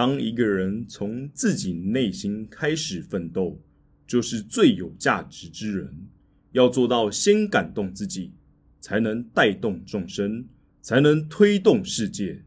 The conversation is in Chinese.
当一个人从自己内心开始奋斗就是最有价值之人。要做到先感动自己才能带动众生才能推动世界。